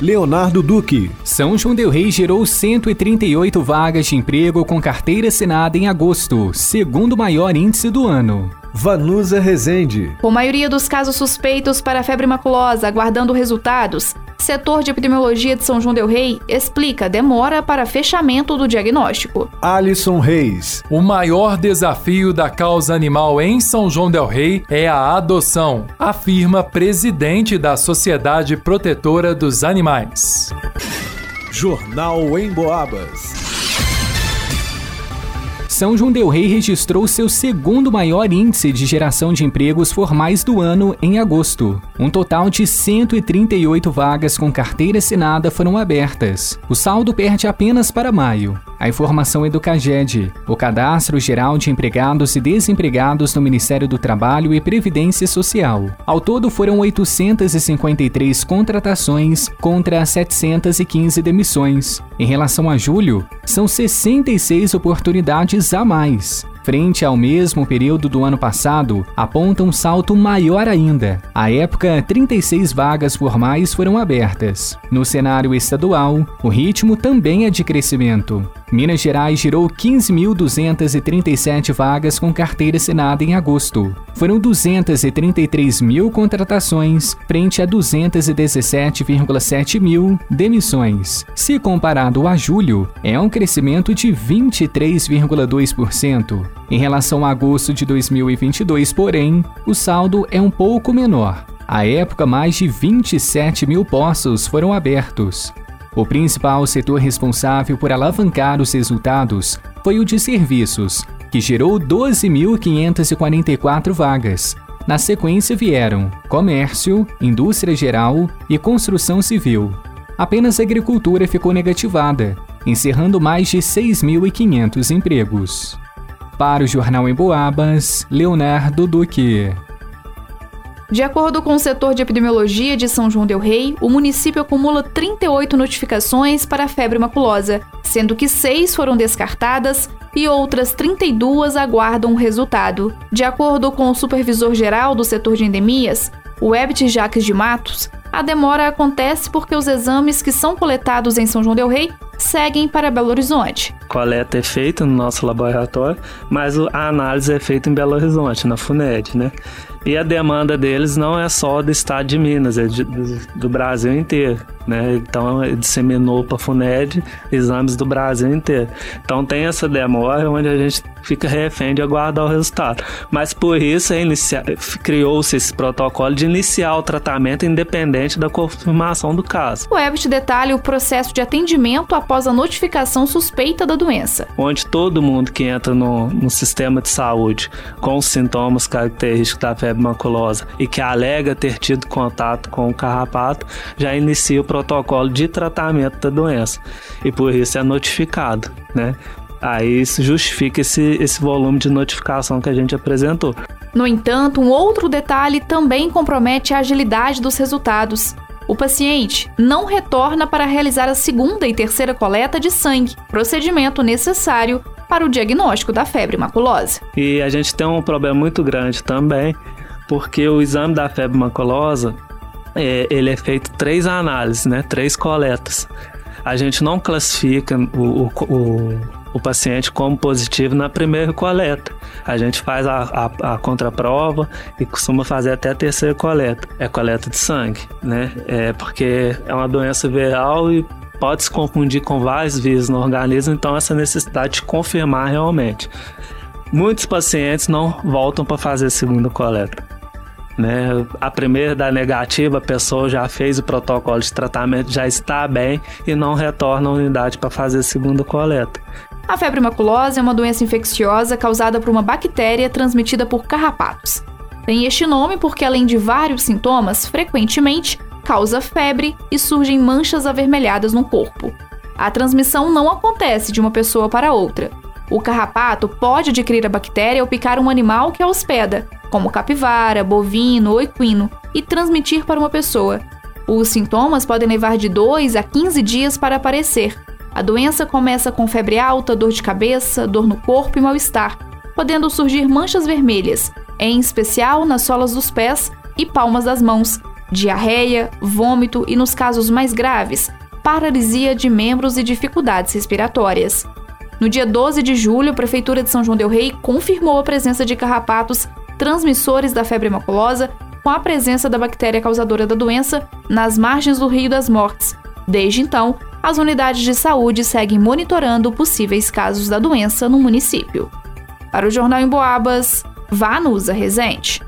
Leonardo Duque. São João Del Rei gerou 138 vagas de emprego com carteira assinada em agosto, segundo maior índice do ano. Vanusa Rezende. Com maioria dos casos suspeitos para a febre maculosa aguardando resultados, setor de epidemiologia de São João del Rei explica demora para fechamento do diagnóstico. Alisson Reis. O maior desafio da causa animal em São João del Rei é a adoção, afirma presidente da Sociedade Protetora dos Animais. Jornal em Boabas. São João del Rei registrou seu segundo maior índice de geração de empregos formais do ano em agosto. Um total de 138 vagas com carteira assinada foram abertas. O saldo perde apenas para maio. A informação é do CAGED, o Cadastro Geral de Empregados e Desempregados no Ministério do Trabalho e Previdência Social. Ao todo foram 853 contratações contra 715 demissões. Em relação a julho, são 66 oportunidades a mais frente ao mesmo período do ano passado, aponta um salto maior ainda. À época, 36 vagas formais foram abertas. No cenário estadual, o ritmo também é de crescimento. Minas Gerais girou 15.237 vagas com carteira assinada em agosto. Foram 233 mil contratações, frente a 217,7 mil demissões. Se comparado a julho, é um crescimento de 23,2%. Em relação a agosto de 2022, porém, o saldo é um pouco menor. À época, mais de 27 mil postos foram abertos. O principal setor responsável por alavancar os resultados foi o de serviços, que gerou 12.544 vagas. Na sequência vieram comércio, indústria geral e construção civil. Apenas a agricultura ficou negativada, encerrando mais de 6.500 empregos. Para o Jornal em Boabas, Leonardo Duque. De acordo com o setor de epidemiologia de São João Del Rei, o município acumula 38 notificações para a febre maculosa, sendo que seis foram descartadas e outras 32 aguardam o resultado. De acordo com o supervisor geral do setor de endemias, o Ebit Jacques de Matos, a demora acontece porque os exames que são coletados em São João Del Rei seguem para Belo Horizonte. Coleta é feita no nosso laboratório, mas a análise é feita em Belo Horizonte, na FUNED, né? E a demanda deles não é só do estado de Minas, é de, do Brasil inteiro. Né? Então disseminou para a FUNED exames do Brasil inteiro. Então tem essa demora onde a gente fica refém de aguardar o resultado. Mas por isso criou-se esse protocolo de iniciar o tratamento independente da confirmação do caso. O EBIT detalha o processo de atendimento após a notificação suspeita da doença. Onde todo mundo que entra no, no sistema de saúde com os sintomas característicos da febre maculosa e que alega ter tido contato com o carrapato já inicia o protocolo de tratamento da doença e por isso é notificado, né? Aí isso justifica esse, esse volume de notificação que a gente apresentou. No entanto, um outro detalhe também compromete a agilidade dos resultados. O paciente não retorna para realizar a segunda e terceira coleta de sangue, procedimento necessário para o diagnóstico da febre maculosa. E a gente tem um problema muito grande também, porque o exame da febre maculosa é, ele é feito três análises, né? Três coletas. A gente não classifica o, o, o, o paciente como positivo na primeira coleta. A gente faz a, a, a, contraprova e costuma fazer até a terceira coleta. É coleta de sangue, né? É porque é uma doença viral e pode se confundir com vários vírus no organismo, então essa necessidade de confirmar realmente. Muitos pacientes não voltam para fazer a segunda coleta. Né? A primeira da negativa, a pessoa já fez o protocolo de tratamento, já está bem e não retorna à unidade para fazer a segunda coleta. A febre maculosa é uma doença infecciosa causada por uma bactéria transmitida por carrapatos. Tem este nome porque, além de vários sintomas, frequentemente causa febre e surgem manchas avermelhadas no corpo. A transmissão não acontece de uma pessoa para outra. O carrapato pode adquirir a bactéria ao picar um animal que a hospeda, como capivara, bovino ou equino, e transmitir para uma pessoa. Os sintomas podem levar de 2 a 15 dias para aparecer. A doença começa com febre alta, dor de cabeça, dor no corpo e mal-estar, podendo surgir manchas vermelhas, em especial nas solas dos pés e palmas das mãos, diarreia, vômito e, nos casos mais graves, paralisia de membros e dificuldades respiratórias. No dia 12 de julho, a Prefeitura de São João Del Rei confirmou a presença de carrapatos transmissores da febre maculosa com a presença da bactéria causadora da doença nas margens do Rio das Mortes. Desde então, as unidades de saúde seguem monitorando possíveis casos da doença no município. Para o Jornal em Boabas, Vanusa Rezende.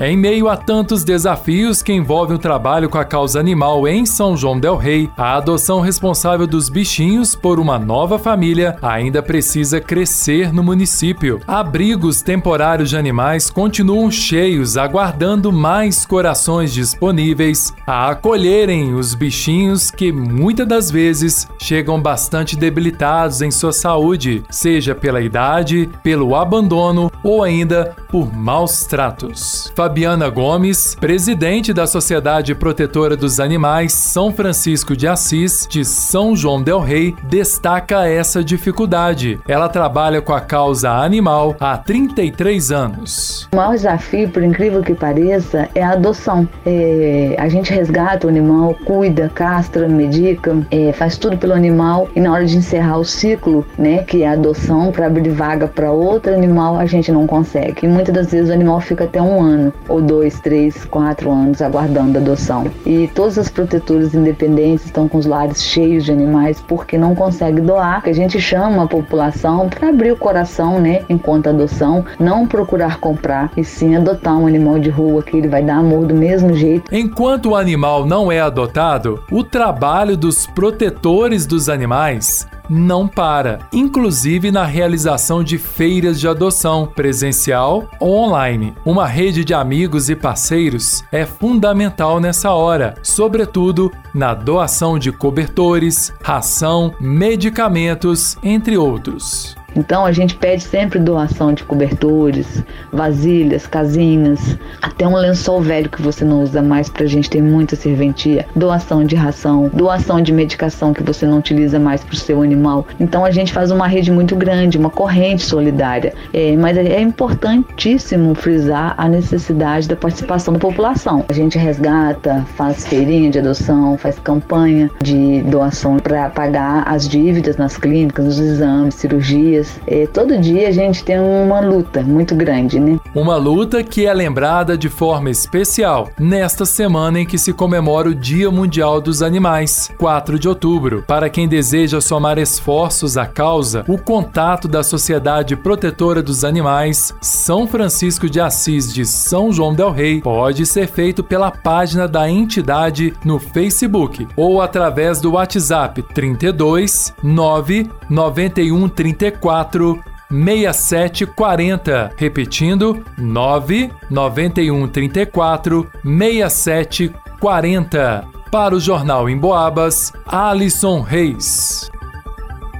Em meio a tantos desafios que envolvem o trabalho com a causa animal em São João del Rei, a adoção responsável dos bichinhos por uma nova família ainda precisa crescer no município. Abrigos temporários de animais continuam cheios, aguardando mais corações disponíveis a acolherem os bichinhos que muitas das vezes chegam bastante debilitados em sua saúde, seja pela idade, pelo abandono ou ainda por maus tratos. Fabiana Gomes, presidente da Sociedade Protetora dos Animais São Francisco de Assis, de São João Del Rei, destaca essa dificuldade. Ela trabalha com a causa animal há 33 anos. O maior desafio, por incrível que pareça, é a adoção. É, a gente resgata o animal, cuida, castra, medica, é, faz tudo pelo animal e na hora de encerrar o ciclo, né, que é a adoção para abrir vaga para outro animal, a gente não consegue. Muitas das vezes o animal fica até um ano ou dois, três, quatro anos aguardando adoção. E todas as protetoras independentes estão com os lares cheios de animais porque não conseguem doar, a gente chama a população para abrir o coração, né, enquanto adoção, não procurar comprar e sim adotar um animal de rua que ele vai dar amor do mesmo jeito. Enquanto o animal não é adotado, o trabalho dos protetores dos animais não para, inclusive na realização de feiras de adoção, presencial ou online. Uma rede de amigos e parceiros é fundamental nessa hora, sobretudo na doação de cobertores, ração, medicamentos, entre outros. Então a gente pede sempre doação de cobertores, vasilhas, casinhas, até um lençol velho que você não usa mais pra gente ter muita serventia, doação de ração, doação de medicação que você não utiliza mais pro seu animal. Então a gente faz uma rede muito grande, uma corrente solidária. É, mas é importantíssimo frisar a necessidade da participação da população. A gente resgata, faz feirinha de adoção, faz campanha de doação para pagar as dívidas nas clínicas, nos exames, cirurgias dias. É, todo dia a gente tem uma luta muito grande, né? Uma luta que é lembrada de forma especial nesta semana em que se comemora o Dia Mundial dos Animais, 4 de outubro. Para quem deseja somar esforços à causa, o contato da Sociedade Protetora dos Animais São Francisco de Assis de São João del Rei pode ser feito pela página da entidade no Facebook ou através do WhatsApp 32 9 91 34 34 6740. Repetindo, 991 34 6740. Para o Jornal em Boabas, Alisson Reis.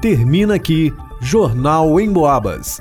Termina aqui Jornal em Boabas.